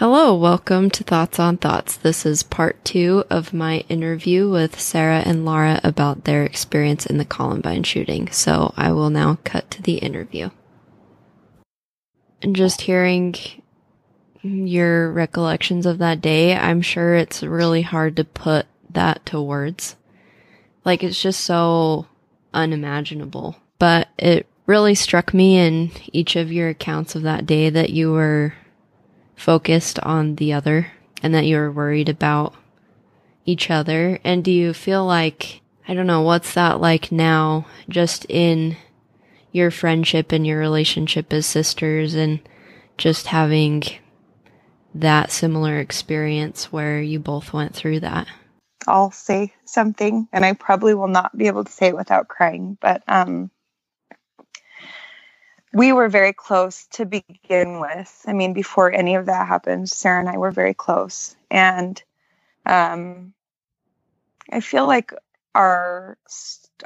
Hello, welcome to Thoughts on Thoughts. This is part two of my interview with Sarah and Laura about their experience in the Columbine shooting. So I will now cut to the interview. And just hearing your recollections of that day, I'm sure it's really hard to put that to words. Like it's just so unimaginable. But it really struck me in each of your accounts of that day that you were focused on the other and that you're worried about each other? And do you feel like, I don't know, what's that like now, just in your friendship and your relationship as sisters and just having that similar experience where you both went through that? I'll say something, and I probably will not be able to say it without crying, but um, we were very close to begin with. I mean, before any of that happened, Sarah and I were very close. And um, I feel like our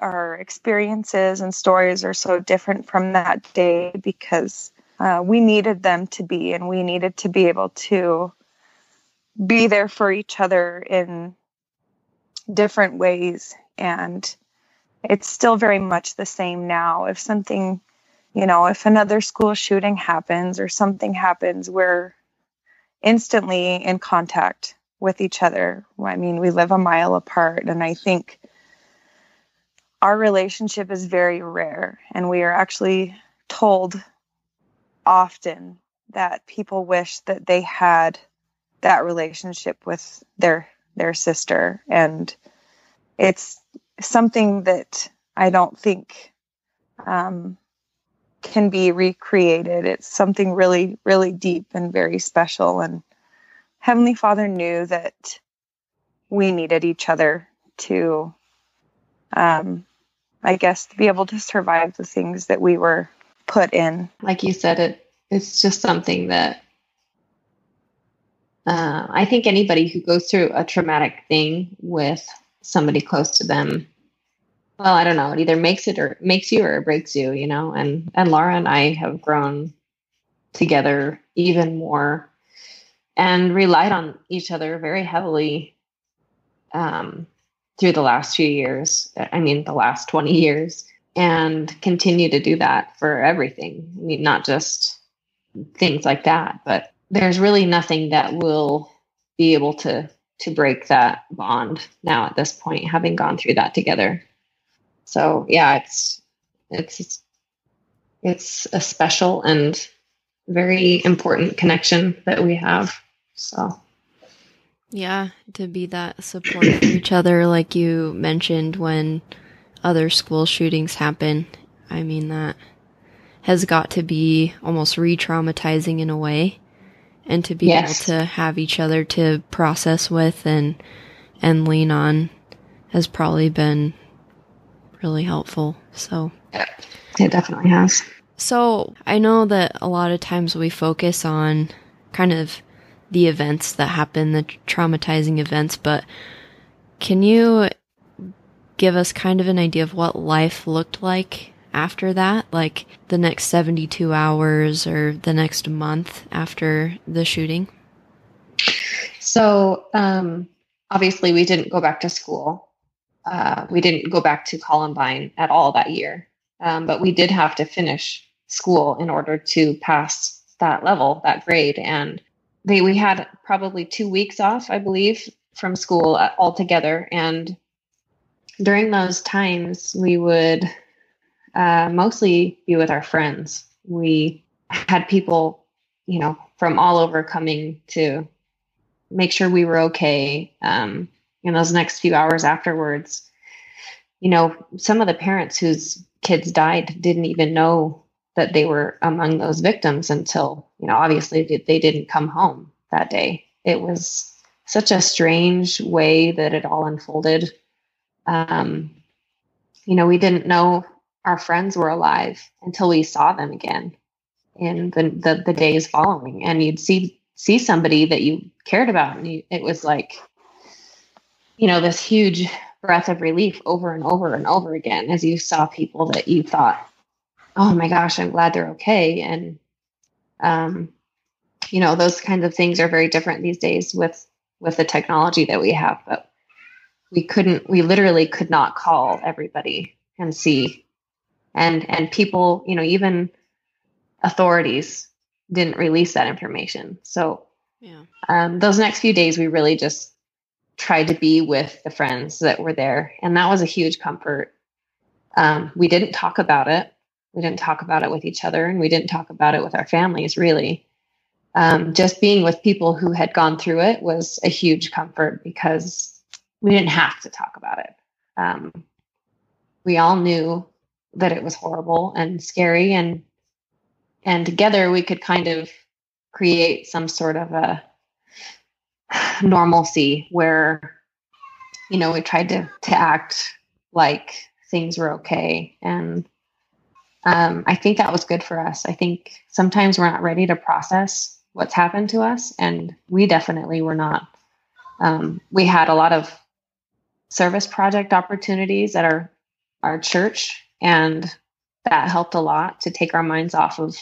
our experiences and stories are so different from that day because uh, we needed them to be, and we needed to be able to be there for each other in different ways. And it's still very much the same now. If something you know, if another school shooting happens or something happens, we're instantly in contact with each other. I mean, we live a mile apart, and I think our relationship is very rare, and we are actually told often that people wish that they had that relationship with their their sister and it's something that i don't think um, can be recreated. It's something really, really deep and very special. And Heavenly Father knew that we needed each other to, um, I guess, to be able to survive the things that we were put in. Like you said, it it's just something that uh, I think anybody who goes through a traumatic thing with somebody close to them well, I don't know. It either makes it or makes you or it breaks you, you know. And and Laura and I have grown together even more and relied on each other very heavily um, through the last few years. I mean, the last 20 years, and continue to do that for everything. I mean, not just things like that, but there's really nothing that will be able to to break that bond now at this point, having gone through that together. So yeah, it's it's it's a special and very important connection that we have. So yeah, to be that support for each other, like you mentioned when other school shootings happen. I mean, that has got to be almost re traumatizing in a way. And to be yes. able to have each other to process with and, and lean on has probably been really helpful. So, it definitely has. So, I know that a lot of times we focus on kind of the events that happen, the traumatizing events, but can you give us kind of an idea of what life looked like after that? Like the next 72 hours or the next month after the shooting? So, um, obviously, we didn't go back to school uh, we didn't go back to Columbine at all that year. Um, but we did have to finish school in order to pass that level, that grade. And they, we had probably two weeks off, I believe, from school altogether. And during those times, we would uh, mostly be with our friends. We had people, you know, from all over coming to make sure we were okay. Um, in those next few hours afterwards, you know, some of the parents whose kids died didn't even know that they were among those victims until, you know, obviously they didn't come home that day. It was such a strange way that it all unfolded. Um, you know, we didn't know our friends were alive until we saw them again in the, the, the days following. And you'd see see somebody that you cared about, and you, it was like you know, this huge breath of relief over and over and over again as you saw people that you thought, oh my gosh, I'm glad they're okay. And um, you know, those kinds of things are very different these days with with the technology that we have. But we couldn't, we literally could not call everybody and see. And and people, you know, even authorities didn't release that information. So yeah. Um, those next few days, we really just tried to be with the friends that were there, and that was a huge comfort. Um, we didn't talk about it. We didn't talk about it with each other, and we didn't talk about it with our families. Really, um, just being with people who had gone through it was a huge comfort because we didn't have to talk about it. Um, we all knew that it was horrible and scary, and and together we could kind of create some sort of a normalcy where you know we tried to to act like things were okay. And um, i think that was good for us. I think sometimes we're not ready to process what's happened to us. And we definitely were not um, we had a lot of service project opportunities at our our church. And that helped a lot to take our minds off of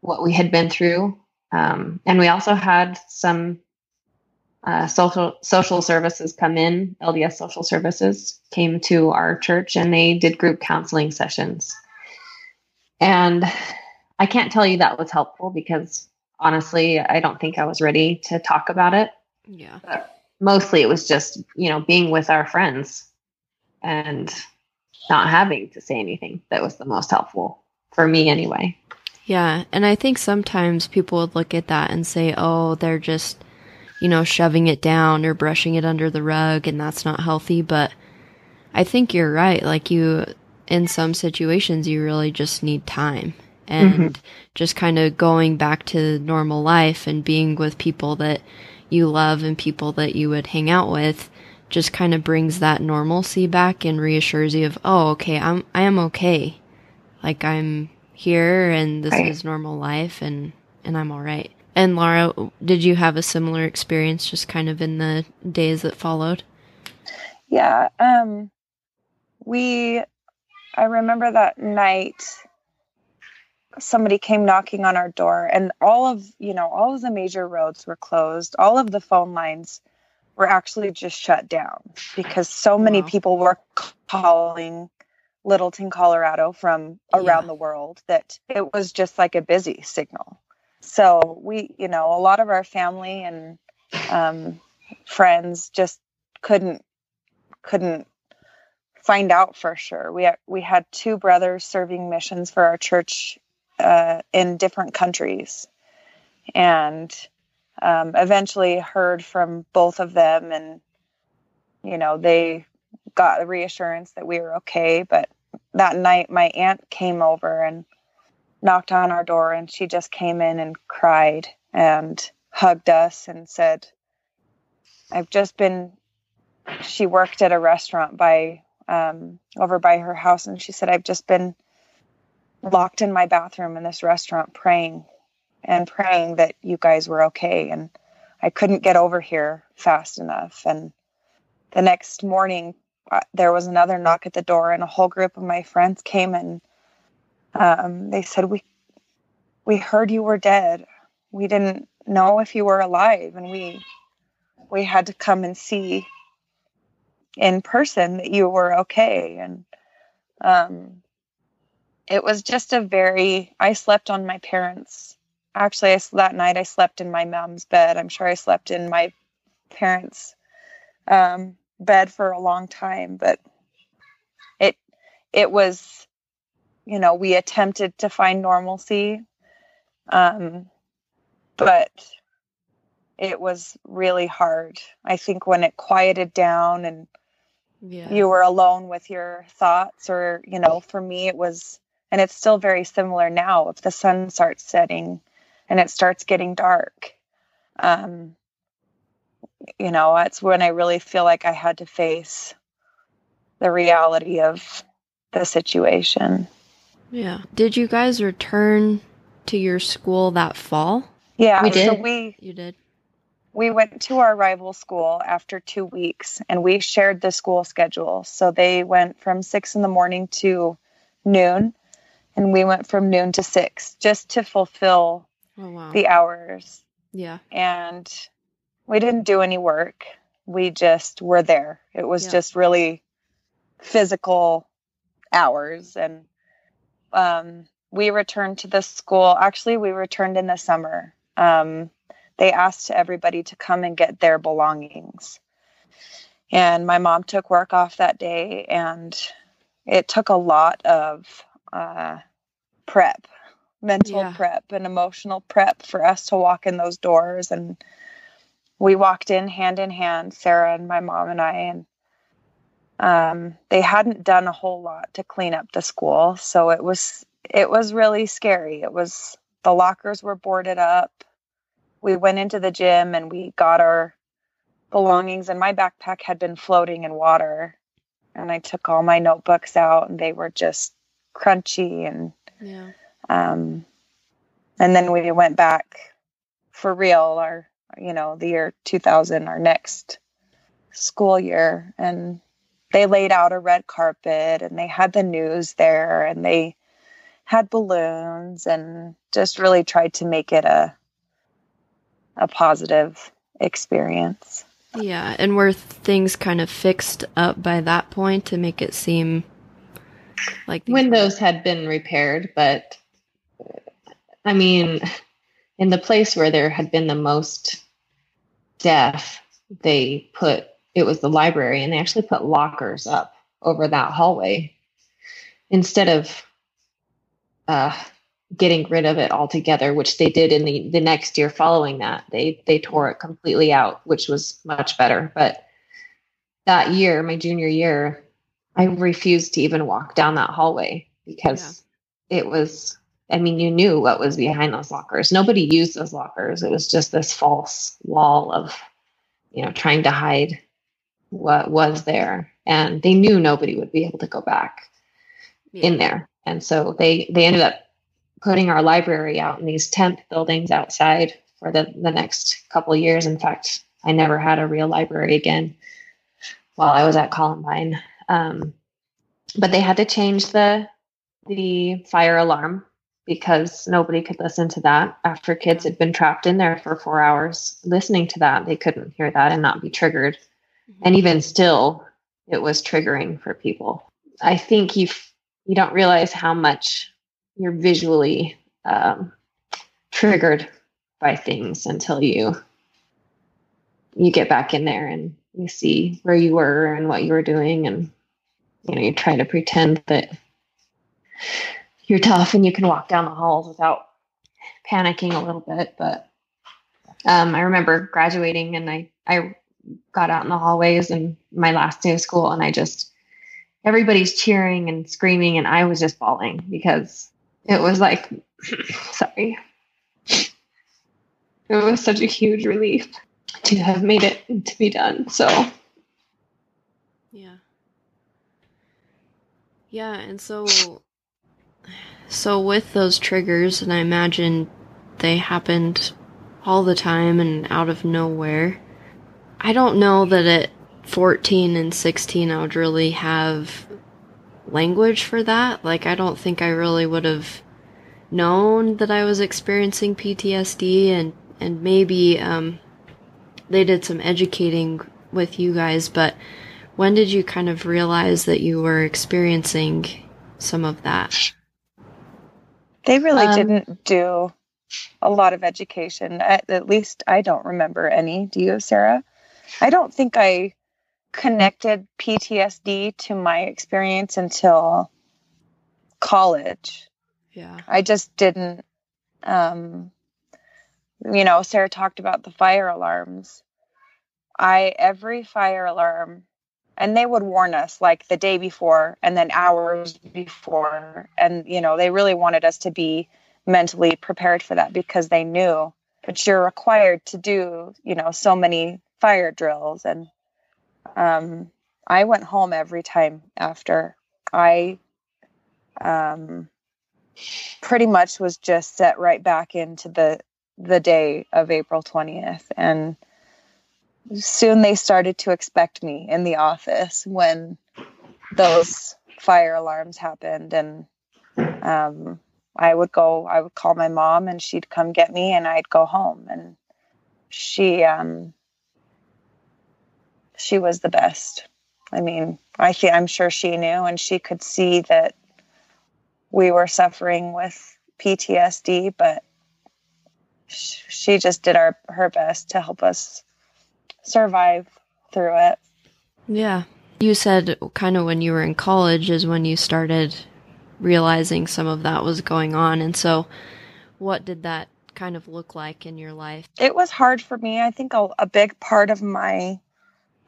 what we had been through. Um, and we also had some uh, social social services come in. LDS Social Services came to our church and they did group counseling sessions. And I can't tell you that was helpful because honestly, I don't think I was ready to talk about it. Yeah. But mostly it was just, you know, being with our friends and not having to say anything that was the most helpful for me anyway. Yeah. And I think sometimes people would look at that and say, oh, they're just, you know, shoving it down or brushing it under the rug and that's not healthy. But I think you're right. Like, you, in some situations, you really just need time and mm-hmm. just kind of going back to normal life and being with people that you love and people that you would hang out with just kind of brings that normalcy back and reassures you of, oh, okay, I'm, I am okay. Like I'm here and this right. is normal life and and I'm all right. And Laura, did you have a similar experience just kind of in the days that followed? Yeah, um we I remember that night somebody came knocking on our door and all of, you know, all of the major roads were closed. All of the phone lines were actually just shut down because so many wow. people were calling Littleton, Colorado from around yeah. the world that it was just like a busy signal. So we, you know, a lot of our family and um, friends just couldn't couldn't find out for sure. We we had two brothers serving missions for our church uh, in different countries, and um, eventually heard from both of them, and you know they got the reassurance that we were okay. But that night my aunt came over and knocked on our door and she just came in and cried and hugged us and said i've just been she worked at a restaurant by um, over by her house and she said i've just been locked in my bathroom in this restaurant praying and praying that you guys were okay and i couldn't get over here fast enough. And the next morning there was another knock at the door, and a whole group of my friends came and um, they said, "We we heard you were dead. We didn't know if you were alive, and we we had to come and see in person that you were okay." And um, it was just a very. I slept on my parents. Actually, I, that night I slept in my mom's bed. I'm sure I slept in my parents' um, bed for a long time, but it it was you know, we attempted to find normalcy. Um, but it was really hard. I think when it quieted down and yeah. you were alone with your thoughts, or, you know, for me, it was, and it's still very similar now. If the sun starts setting and it starts getting dark, um, you know, that's when I really feel like I had to face the reality of the situation. Yeah. Did you guys return to your school that fall? Yeah, we did. So we you did. We went to our rival school after two weeks, and we shared the school schedule. So they went from six in the morning to noon, and we went from noon to six, just to fulfill Oh wow. the hours yeah. and we didn't do any work. We just were there. It was Yeah. just really physical hours and um, we returned to the school. Actually, we returned in the summer. Um, they asked everybody to come and get their belongings. And my mom took work off that day, and it took a lot of uh, prep, mental Yeah. prep, and emotional prep for us to walk in those doors. And we walked in hand in hand, Sarah and my mom and I, and um, they hadn't done a whole lot to clean up the school, so it was it was really scary. It was the lockers were boarded up. We went into the gym and we got our belongings, and my backpack had been floating in water. And I took all my notebooks out, and they were just crunchy. And Yeah. um, and then we went back for real. Our you know the year 2000, our next school year, and they laid out a red carpet, and they had the news there, and they had balloons and just really tried to make it a a positive experience. Yeah. And were things kind of fixed up by that point to make it seem like these were- windows had been repaired, but I mean, in the place where there had been the most death, they put it was the library, and they actually put lockers up over that hallway instead of uh, getting rid of it altogether, which they did in the the next year following that. They they tore it completely out, which was much better. But that year, my junior year, I refused to even walk down that hallway because it was I mean, you knew what was behind those lockers. Nobody used those lockers. It was just this false wall of, you know, trying to hide what was there. And they knew nobody would be able to go back Yeah. in there. And so they they ended up putting our library out in these temp buildings outside for the, the next couple of years. In fact, I never had a real library again while I was at Columbine. Um, but they had to change the the fire alarm because nobody could listen to that after kids had been trapped in there for four hours listening to that they couldn't hear that and not be triggered and even still it was triggering for people. I think you f- you don't realize how much you're visually um, triggered by things until you you get back in there and you see where you were and what you were doing and you know you try to pretend that you're tough and you can walk down the halls without panicking a little bit but um, i remember graduating and i i got out in the hallways and my last day of school and i just everybody's cheering and screaming and i was just bawling because it was like sorry it was such a huge relief to have made it to be done so Yeah. Yeah, and so so with those triggers, and I imagine they happened all the time and out of nowhere. I don't know that at 14 and 16 I would really have language for that. Like I don't think I really would have known that I was experiencing PTSD and and maybe um they did some educating with you guys, but when did you kind of realize that you were experiencing some of that? They really Um, didn't do a lot of education. At, at least I don't remember any. Do you, Sarah? I don't think I connected PTSD to my experience until college. Yeah. I just didn't. Um, you know, Sarah talked about the fire alarms. I every fire alarm, and they would warn us like the day before and then hours before, and you know they really wanted us to be mentally prepared for that because they knew. But you're required to do, you know, so many fire drills, and um, I went home every time after. I um, pretty much was just set right back into the the day of April 20th and soon they started to expect me in the office when those fire alarms happened. And um, I would go, I would call my mom and she'd come get me and I'd go home. And she, um, she was the best. I mean, I I'm sure she knew and she could see that we were suffering with PTSD, but she just did our her best to help us survive through it. Yeah. You said kind of when you were in college is when you started realizing some of that was going on. And so, what did that kind of look like in your life? It was hard for me. I think a, a big part of my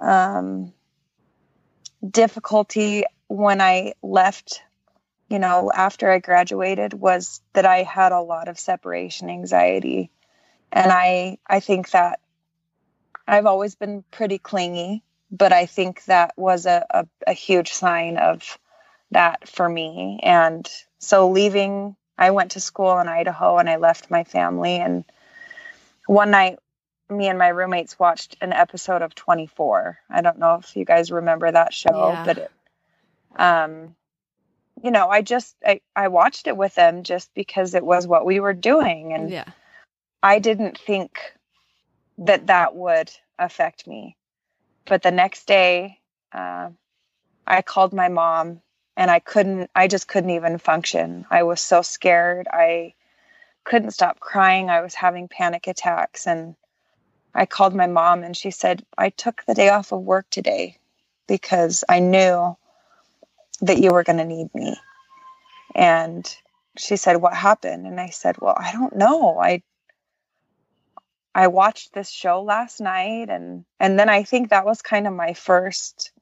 um, difficulty when I left, you know, after I graduated was that I had a lot of separation anxiety. And I I think that I've always been pretty clingy, but I think that was a, a, a huge sign of that for me. And so leaving, I went to school in Idaho and I left my family. And one night, me and my roommates watched an episode of 24. I don't know if you guys remember that show, yeah. but it, um, you know, I just I, I watched it with them just because it was what we were doing, and yeah. I didn't think that that would affect me. But the next day, uh, I called my mom and I couldn't, I just couldn't even function. I was so scared. I couldn't stop crying. I was having panic attacks. And I called my mom and she said, I took the day off of work today because I knew that you were going to need me. And she said, What happened? And I said, Well, I don't know. I I watched this show last night and and then I think that was kind of my first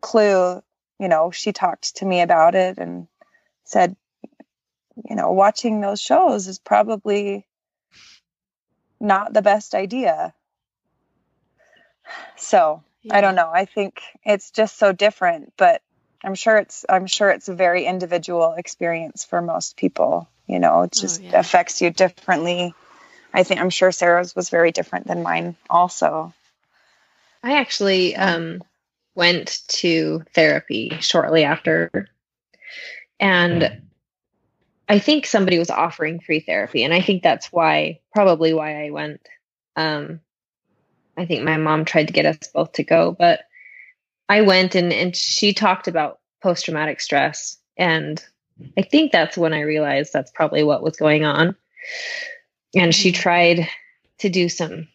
clue you know, she talked to me about it and said, you know, watching those shows is probably not the best idea. So yeah. I don't know. I think it's just so different, but I'm sure it's I'm sure it's a very individual experience for most people. You know, it oh, just oh, yeah. affects you differently. I think I'm sure Sarah's was very different than mine also. I actually um went to therapy shortly after. And I think somebody was offering free therapy. And I think that's why, probably why I went. Um, I think my mom tried to get us both to go, but I went and, and she talked about post traumatic stress. And I think that's when I realized that's probably what was going on. And she mm-hmm. tried to do some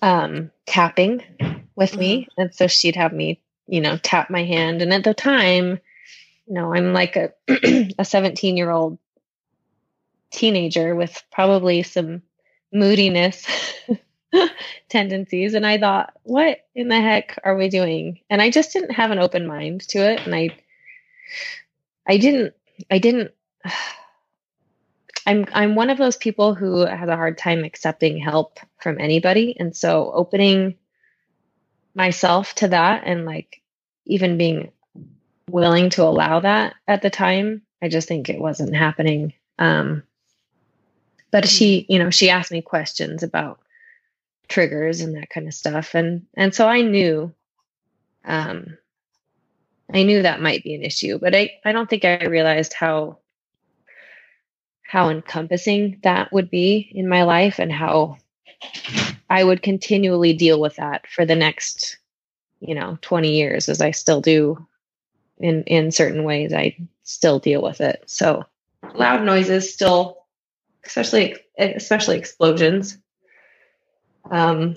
um, tapping with me. Mm-hmm. And so she'd have me, you know, tap my hand. And at the time, you know, I'm like a a 17 year old teenager with probably some moodiness tendencies. And I thought, what in the heck are we doing? And I just didn't have an open mind to it. And I I didn't I didn't I'm I'm one of those people who has a hard time accepting help from anybody. And so opening myself to that and like even being willing to allow that at the time i just think it wasn't happening um but she you know she asked me questions about triggers and that kind of stuff and and so i knew um i knew that might be an issue but i i don't think i realized how how encompassing that would be in my life and how I would continually deal with that for the next, you know, 20 years as I still do in in certain ways I still deal with it. So loud noises still especially especially explosions um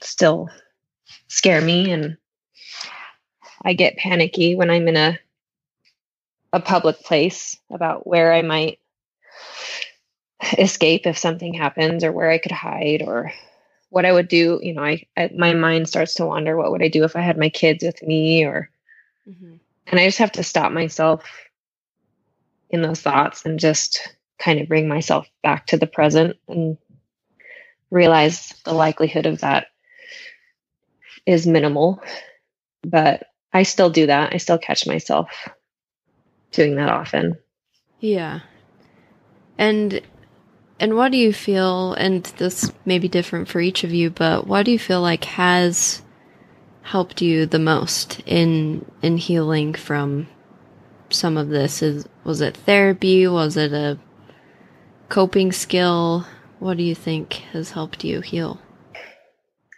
still scare me and I get panicky when I'm in a a public place about where I might escape if something happens or where I could hide or what I would do, you know, I, I, my mind starts to wander. What would I do if I had my kids with me? Or, mm-hmm. and I just have to stop myself in those thoughts and just kind of bring myself back to the present and realize the likelihood of that is minimal. But I still do that. I still catch myself doing that often. Yeah. And and what do you feel, and this may be different for each of you, but what do you feel like has helped you the most in in healing from some of this? Is was it therapy? Was it a coping skill? What do you think has helped you heal?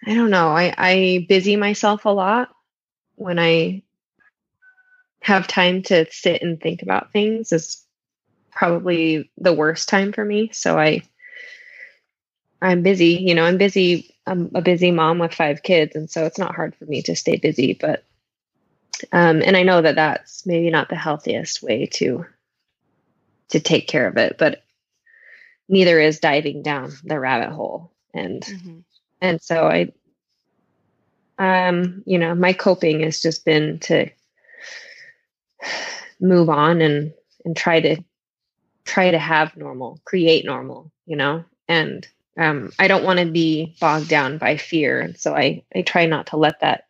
I don't know. I, I busy myself a lot when I have time to sit and think about things is probably the worst time for me. So I I'm busy, you know, I'm busy. I'm a busy mom with five kids, and so it's not hard for me to stay busy. But, um, and I know that that's maybe not the healthiest way to to take care of it, but neither is diving down the rabbit hole. And mm-hmm. and so I, um, you know, my coping has just been to move on and and try to try to have normal, create normal, you know, and um, I don't want to be bogged down by fear. And so I, I try not to let that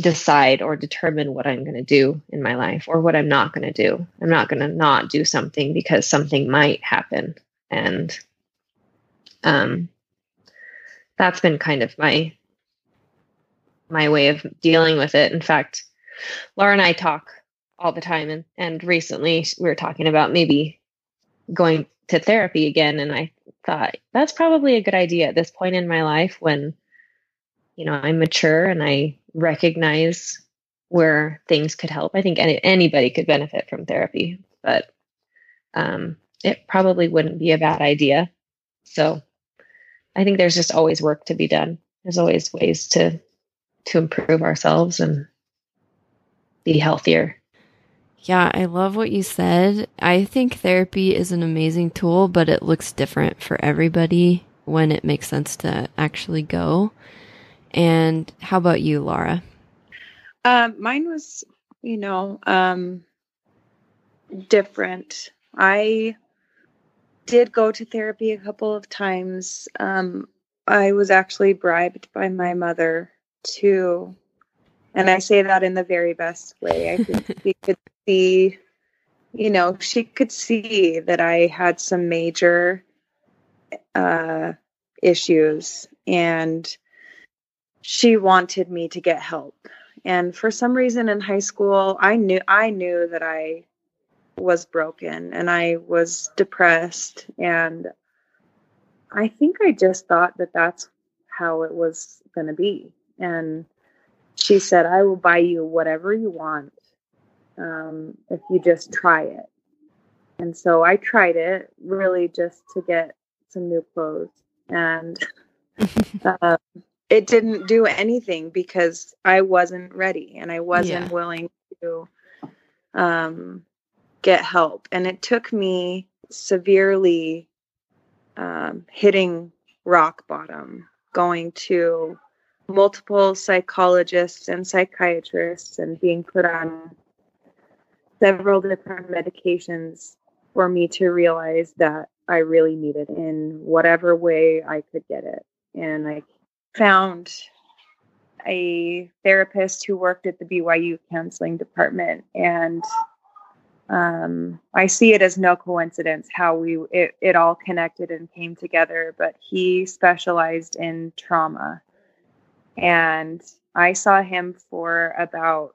decide or determine what I'm going to do in my life or what I'm not going to do. I'm not going to not do something because something might happen. And um, that's been kind of my my way of dealing with it. In fact, Laura and I talk all the time and, and recently we were talking about maybe going to therapy again and I thought that's probably a good idea at this point in my life when you know i'm mature and i recognize where things could help i think any, anybody could benefit from therapy but um, it probably wouldn't be a bad idea so i think there's just always work to be done there's always ways to to improve ourselves and be healthier yeah, I love what you said. I think therapy is an amazing tool, but it looks different for everybody when it makes sense to actually go. And how about you, Laura? Um, mine was, you know, um, different. I did go to therapy a couple of times. Um, I was actually bribed by my mother to, and I say that in the very best way. I think we could see, you know, she could see that I had some major uh, issues and she wanted me to get help. And for some reason in high school, I knew I knew that I was broken and I was depressed and I think I just thought that that's how it was going to be. And she said, I will buy you whatever you want um, if you just try it. And so I tried it really just to get some new clothes. And uh, it didn't do anything because I wasn't ready and I wasn't yeah. willing to um, get help. And it took me severely um, hitting rock bottom, going to multiple psychologists and psychiatrists and being put on several different medications for me to realize that I really needed in whatever way I could get it. And I found a therapist who worked at the BYU counseling department and um, I see it as no coincidence how we it, it all connected and came together. But he specialized in trauma, and I saw him for about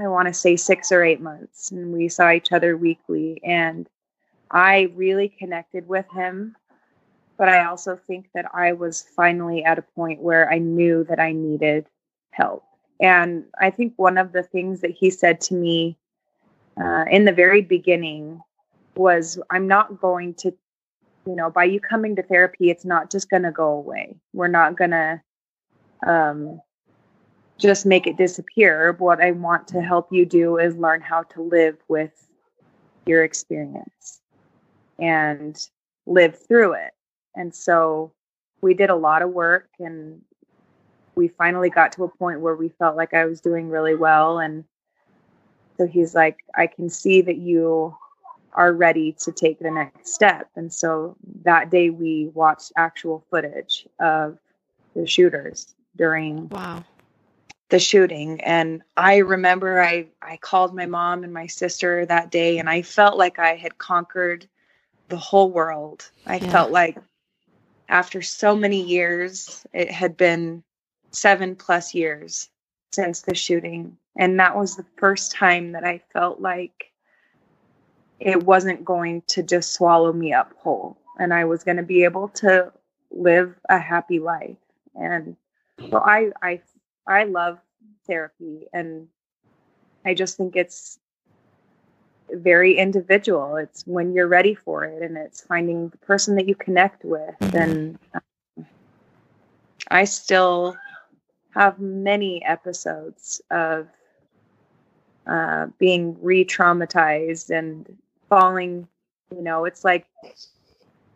I want to say six or eight months, and we saw each other weekly. And I really connected with him. But I also think that I was finally at a point where I knew that I needed help. And I think one of the things that he said to me uh, in the very beginning was, I'm not going to, you know, by you coming to therapy, it's not just going to go away. We're not going to um, just make it disappear. What I want to help you do is learn how to live with your experience and live through it. And so we did a lot of work and we finally got to a point where we felt like I was doing really well. And so he's like, I can see that you are ready to take the next step. And so that day we watched actual footage of the shooters during wow the shooting and i remember i i called my mom and my sister that day and i felt like i had conquered the whole world i yeah. felt like after so many years it had been 7 plus years since the shooting. And that was the first time that I felt like it wasn't going to just swallow me up whole and I was going to be able to live a happy life. And so I I I love therapy and I just think it's very individual. It's when you're ready for it and it's finding the person that you connect with and um, I still have many episodes of uh, being re-traumatized and falling you know it's like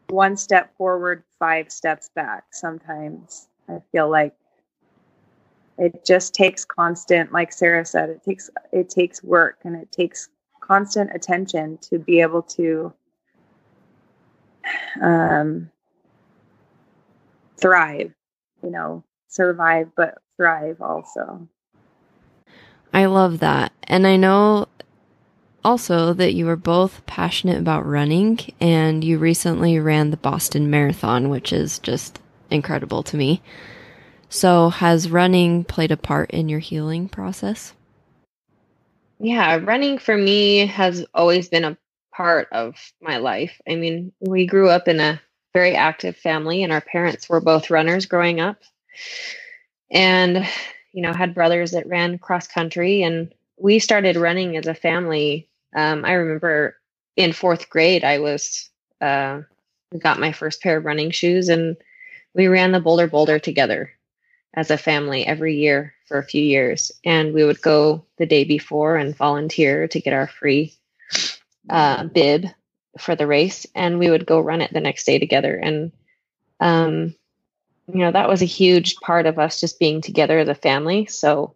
one step forward five steps back sometimes i feel like it just takes constant like sarah said it takes it takes work and it takes constant attention to be able to um thrive you know survive but thrive also I love that. And I know also that you are both passionate about running and you recently ran the Boston Marathon, which is just incredible to me. So, has running played a part in your healing process? Yeah, running for me has always been a part of my life. I mean, we grew up in a very active family, and our parents were both runners growing up. And, you know, had brothers that ran cross country, and we started running as a family um, I remember in fourth grade, I was uh, got my first pair of running shoes, and we ran the Bolder Boulder together as a family every year for a few years. And we would go the day before and volunteer to get our free uh, bib for the race, and we would go run it the next day together. And um, you know that was a huge part of us just being together as a family. So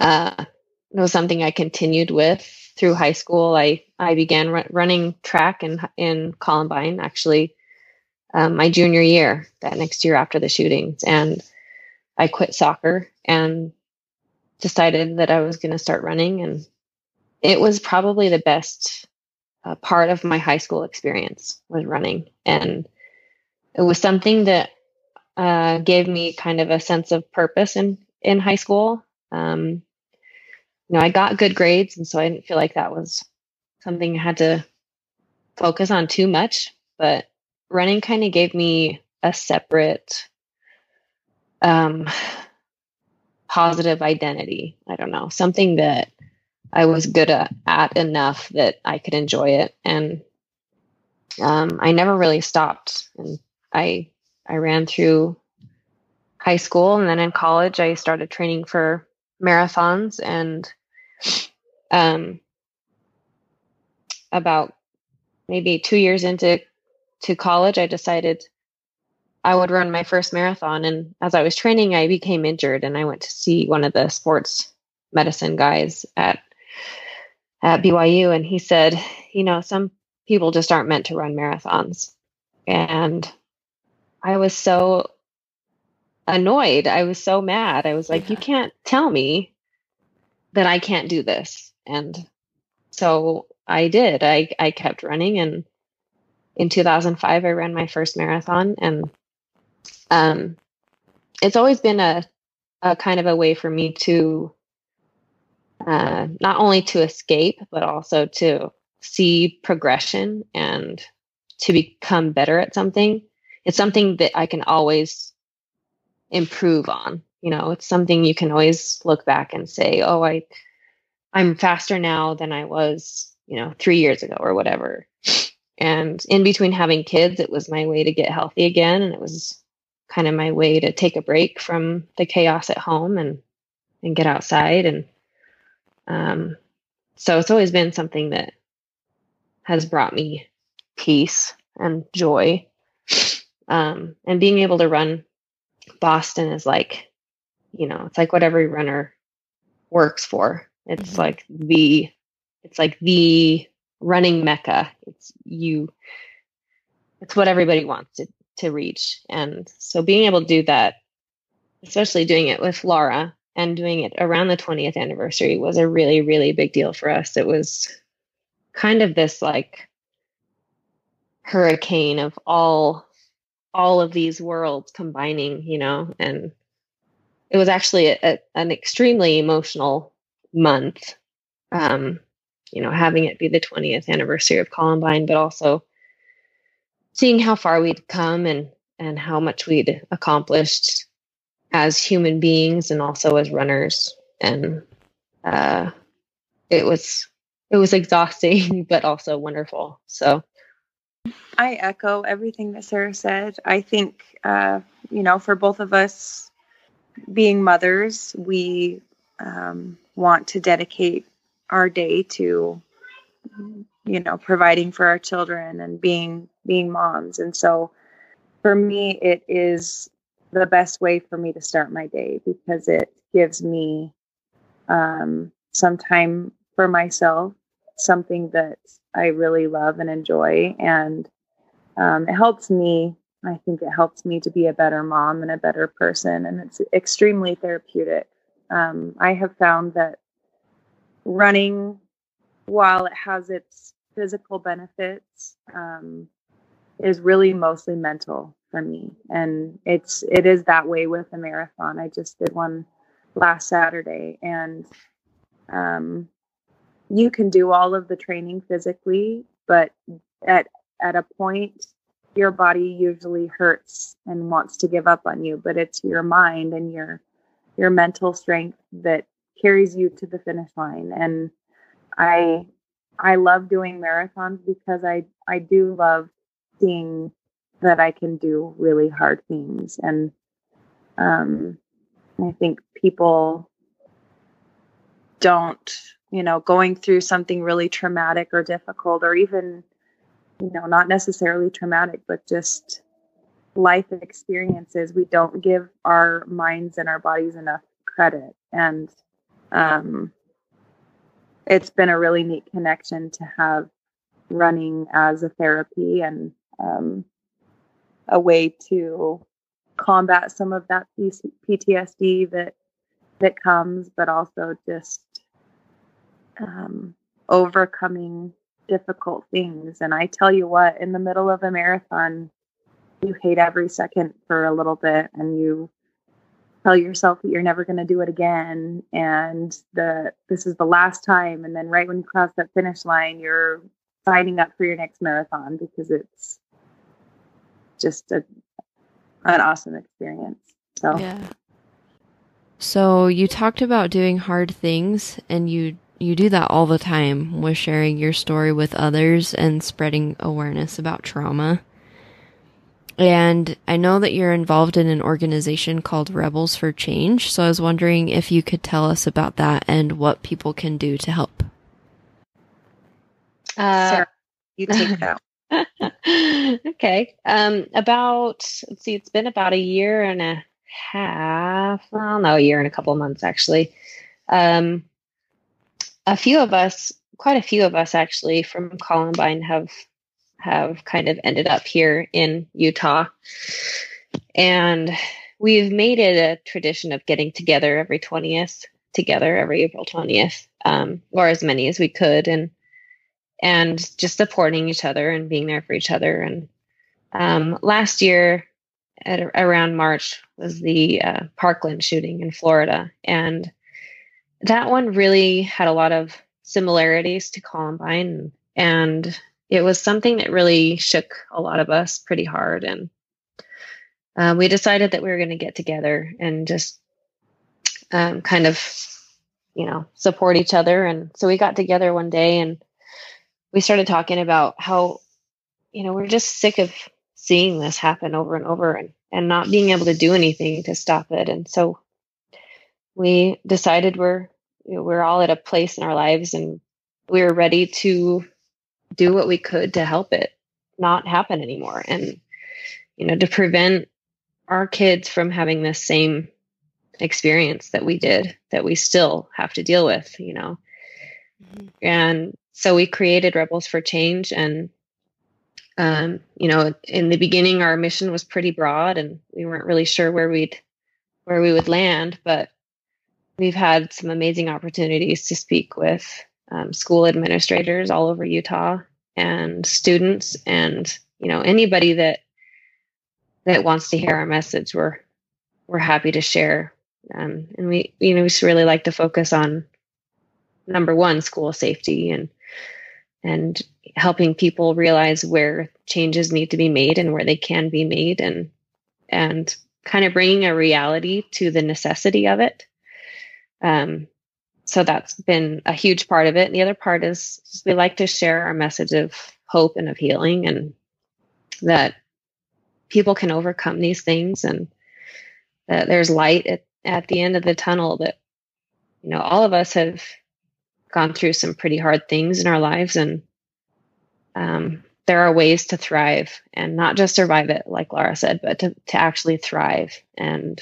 uh, it was something I continued with through high school. I I began r- running track in in Columbine actually um, my junior year, that next year after the shootings, and I quit soccer and decided that I was going to start running, and it was probably the best uh, part of my high school experience was running, and it was something that uh, gave me kind of a sense of purpose in in high school. Um, you know, I got good grades, and so I didn't feel like that was something I had to focus on too much. But running kind of gave me a separate um, positive identity. I don't know, something that I was good at, at enough that I could enjoy it. And um, I never really stopped. And I I ran through high school and then in college I started training for marathons and um, about maybe two years into to college i decided i would run my first marathon and as i was training i became injured and i went to see one of the sports medicine guys at at byu and he said you know some people just aren't meant to run marathons and i was so annoyed. I was so mad. I was like, yeah. you can't tell me that I can't do this. And so I did. I, I kept running and in 2005 I ran my first marathon and um it's always been a a kind of a way for me to uh not only to escape but also to see progression and to become better at something. It's something that I can always improve on. You know, it's something you can always look back and say, "Oh, I I'm faster now than I was, you know, 3 years ago or whatever." And in between having kids, it was my way to get healthy again and it was kind of my way to take a break from the chaos at home and and get outside and um so it's always been something that has brought me peace and joy um, and being able to run Boston is like, you know, it's like what every runner works for. It's mm-hmm. like the, it's like the running mecca. It's you, it's what everybody wants to, to reach. And so being able to do that, especially doing it with Laura and doing it around the 20th anniversary was a really, really big deal for us. It was kind of this like hurricane of all all of these worlds combining, you know, and it was actually a, a, an extremely emotional month. Um, you know, having it be the 20th anniversary of Columbine, but also seeing how far we'd come and and how much we'd accomplished as human beings and also as runners. And uh, it was it was exhausting but also wonderful. So i echo everything that sarah said. I think uh, you know for both of us being mothers we um, want to dedicate our day to you know providing for our children and being being moms. And so for me it is the best way for me to start my day because it gives me um, some time for myself something that i really love and enjoy. And um, it helps me i think it helps me to be a better mom and a better person and it's extremely therapeutic. Um, i have found that running while it has its physical benefits, um, is really mostly mental for me. And it's it is that way with a marathon. I just did one last Saturday and um, you can do all of the training physically, but at at a point your body usually hurts and wants to give up on you, but it's your mind and your your mental strength that carries you to the finish line. And I I love doing marathons because I I do love seeing that I can do really hard things. And um I think people don't, you know, going through something really traumatic or difficult or even you know, not necessarily traumatic but just life experiences, we don't give our minds and our bodies enough credit. And um it's been a really neat connection to have running as a therapy and um, a way to combat some of that PTSD that that comes, but also just um, overcoming difficult things. And I tell you what, in the middle of a marathon, you hate every second for a little bit, and you tell yourself that you're never going to do it again and the this is the last time and then right when you cross that finish line you're signing up for your next marathon because it's just a an awesome experience. So yeah. So you talked about doing hard things and you you do that all the time with sharing your story with others and spreading awareness about trauma and I know that you're involved in an organization called Rebels for Change. So I was wondering if you could tell us about that and what people can do to help. Uh, Sarah, you take that. okay. Um, about, let's see, it's been about a year and a half. Well, no, a year and a couple of months actually. Um, a few of us, quite a few of us actually from Columbine have have kind of ended up here in Utah. And we've made it a tradition of getting together every 20th, together every April 20th, um, or as many as we could, and and just supporting each other and being there for each other. And um, last year, at around March, was the uh, Parkland shooting in Florida, and that one really had a lot of similarities to Columbine, and it was something that really shook a lot of us pretty hard. And uh, we decided that we were going to get together and just um, kind of, you know, support each other. And so we got together one day and we started talking about how, you know, we're just sick of seeing this happen over and over and, and not being able to do anything to stop it. And so we decided we're, you know, we're all at a place in our lives and we we're ready to do what we could to help it not happen anymore and you know to prevent our kids from having this same experience that we did that we still have to deal with you know mm-hmm. and so we created rebels for change and um, you know in the beginning our mission was pretty broad and we weren't really sure where we'd where we would land but we've had some amazing opportunities to speak with um, school administrators all over Utah and students and you know anybody that that wants to hear our message we're we're happy to share. Um, and we, you know, we just really like to focus on number one, school safety and and helping people realize where changes need to be made and where they can be made and and kind of bringing a reality to the necessity of it. Um, so that's been a huge part of it. And the other part is, we like to share our message of hope and of healing and that people can overcome these things and that there's light at, at the end of the tunnel that you know all of us have gone through some pretty hard things in our lives and um, there are ways to thrive and not just survive it like laura said but to, to actually thrive and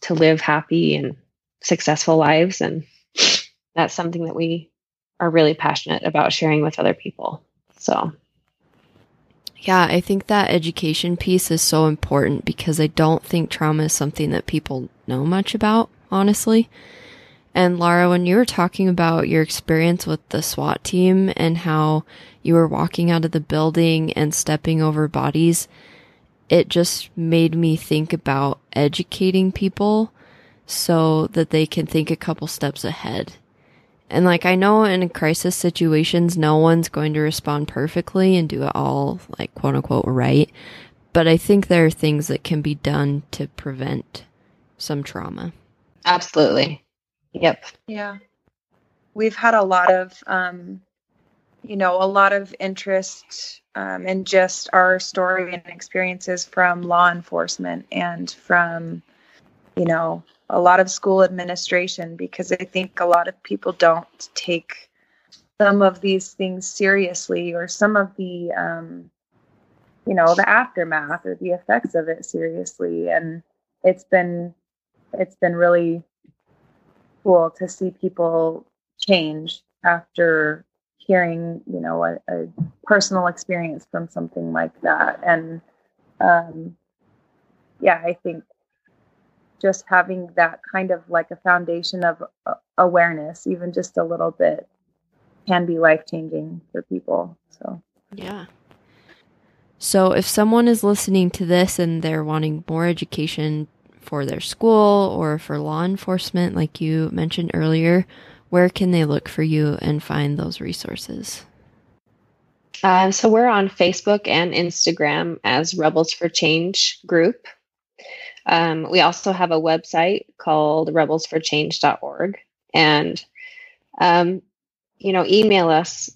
to live happy and successful lives and that's something that we are really passionate about sharing with other people so yeah i think that education piece is so important because i don't think trauma is something that people know much about honestly and Laura, when you were talking about your experience with the SWAT team and how you were walking out of the building and stepping over bodies, it just made me think about educating people so that they can think a couple steps ahead. And like I know in crisis situations no one's going to respond perfectly and do it all like quote unquote right, but I think there are things that can be done to prevent some trauma. Absolutely. Yep. Yeah. We've had a lot of, um, you know, a lot of interest um, in just our story and experiences from law enforcement and from, you know, a lot of school administration because I think a lot of people don't take some of these things seriously or some of the, um, you know, the aftermath or the effects of it seriously. And it's been, it's been really cool to see people change after hearing, you know, a, a personal experience from something like that. And um, yeah, I think just having that kind of like a foundation of uh, awareness, even just a little bit, can be life changing for people. So, yeah. So, if someone is listening to this and they're wanting more education for their school or for law enforcement, like you mentioned earlier, where can they look for you and find those resources? Uh, so we're on Facebook and Instagram as Rebels for Change group. Um, we also have a website called rebelsforchange.org. And, um, you know, email us.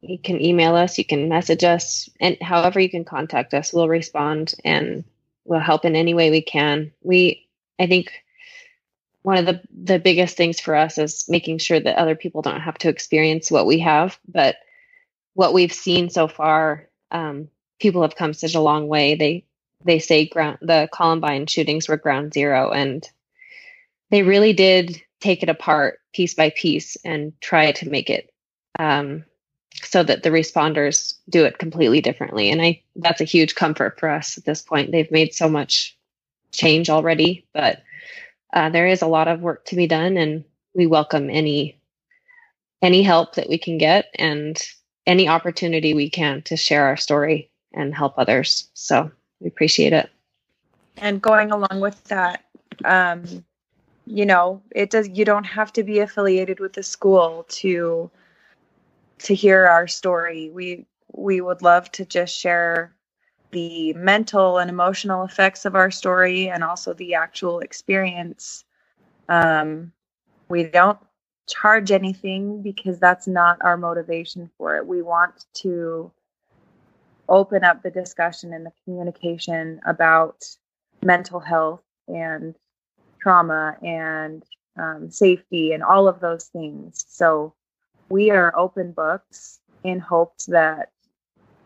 You can email us, you can message us, and however you can contact us, we'll respond and we'll help in any way we can. We, I think, one of the the biggest things for us is making sure that other people don't have to experience what we have. But what we've seen so far, um, people have come such a long way. They they say ground the Columbine shootings were ground zero, and they really did take it apart piece by piece and try to make it um, so that the responders do it completely differently. And I that's a huge comfort for us at this point. They've made so much change already, but uh, there is a lot of work to be done, and we welcome any any help that we can get and any opportunity we can to share our story and help others. So we appreciate it. And going along with that, um, you know, it does. You don't have to be affiliated with the school to to hear our story. We we would love to just share the mental and emotional effects of our story and also the actual experience. Um, we don't charge anything because that's not our motivation for it. We want to open up the discussion and the communication about mental health and trauma and um, safety and all of those things. So we are open books in hopes that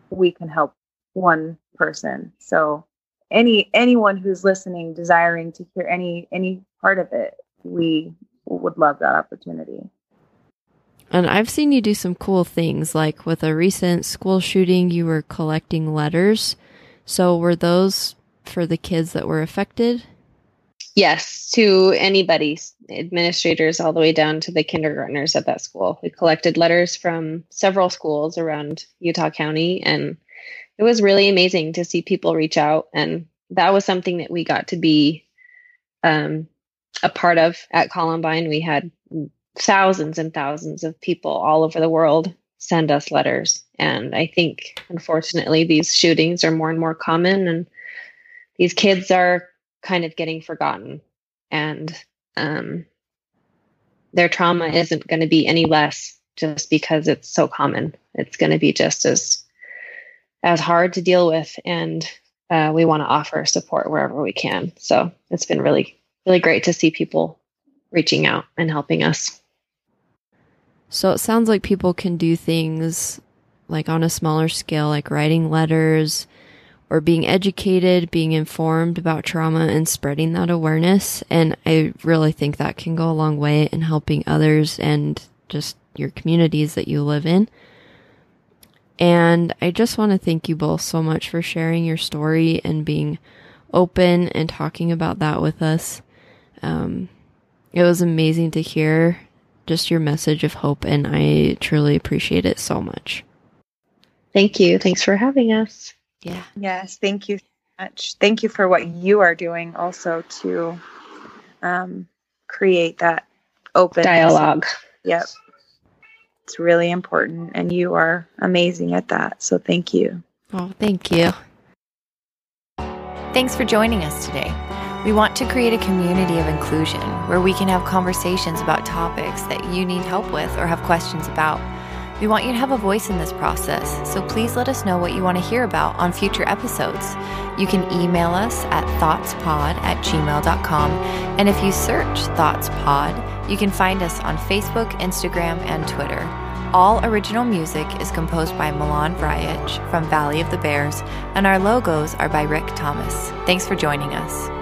we can help one person. So any anyone who's listening desiring to hear any any part of it, we would love that opportunity. And I've seen you do some cool things like with a recent school shooting you were collecting letters. So were those for the kids that were affected? Yes, to anybody, administrators all the way down to the kindergartners at that school. We collected letters from several schools around Utah County, and it was really amazing to see people reach out. And that was something that we got to be um, a part of at Columbine. We had thousands and thousands of people all over the world send us letters. And I think, unfortunately, these shootings are more and more common, and these kids are kind of getting forgotten. And um, their trauma isn't going to be any less just because it's so common. It's going to be just as as hard to deal with, and uh, we want to offer support wherever we can. So it's been really really great to see people reaching out and helping us. So it sounds like people can do things like on a smaller scale, like writing letters or being educated, being informed about trauma and spreading that awareness. And I really think that can go a long way in helping others and just your communities that you live in. And I just want to thank you both so much for sharing your story and being open and talking about that with us. Um, it was amazing to hear just your message of hope, and I truly appreciate it so much. Thank you. Thanks for having us. Yeah. Yes, thank you so much. Thank you for what you are doing also to um, create that open dialogue. Yep. It's really important, and you are amazing at that. So thank you. Oh, thank you. Thanks for joining us today. We want to create a community of inclusion where we can have conversations about topics that you need help with or have questions about. We want you to have a voice in this process, so please let us know what you want to hear about on future episodes. You can email us at thoughtspod at gmail.com, and if you search ThoughtsPod, you can find us on Facebook, Instagram, and Twitter. All original music is composed by Milan Vrajec from Valley of the Bears, and our logos are by Rick Thomas. Thanks for joining us.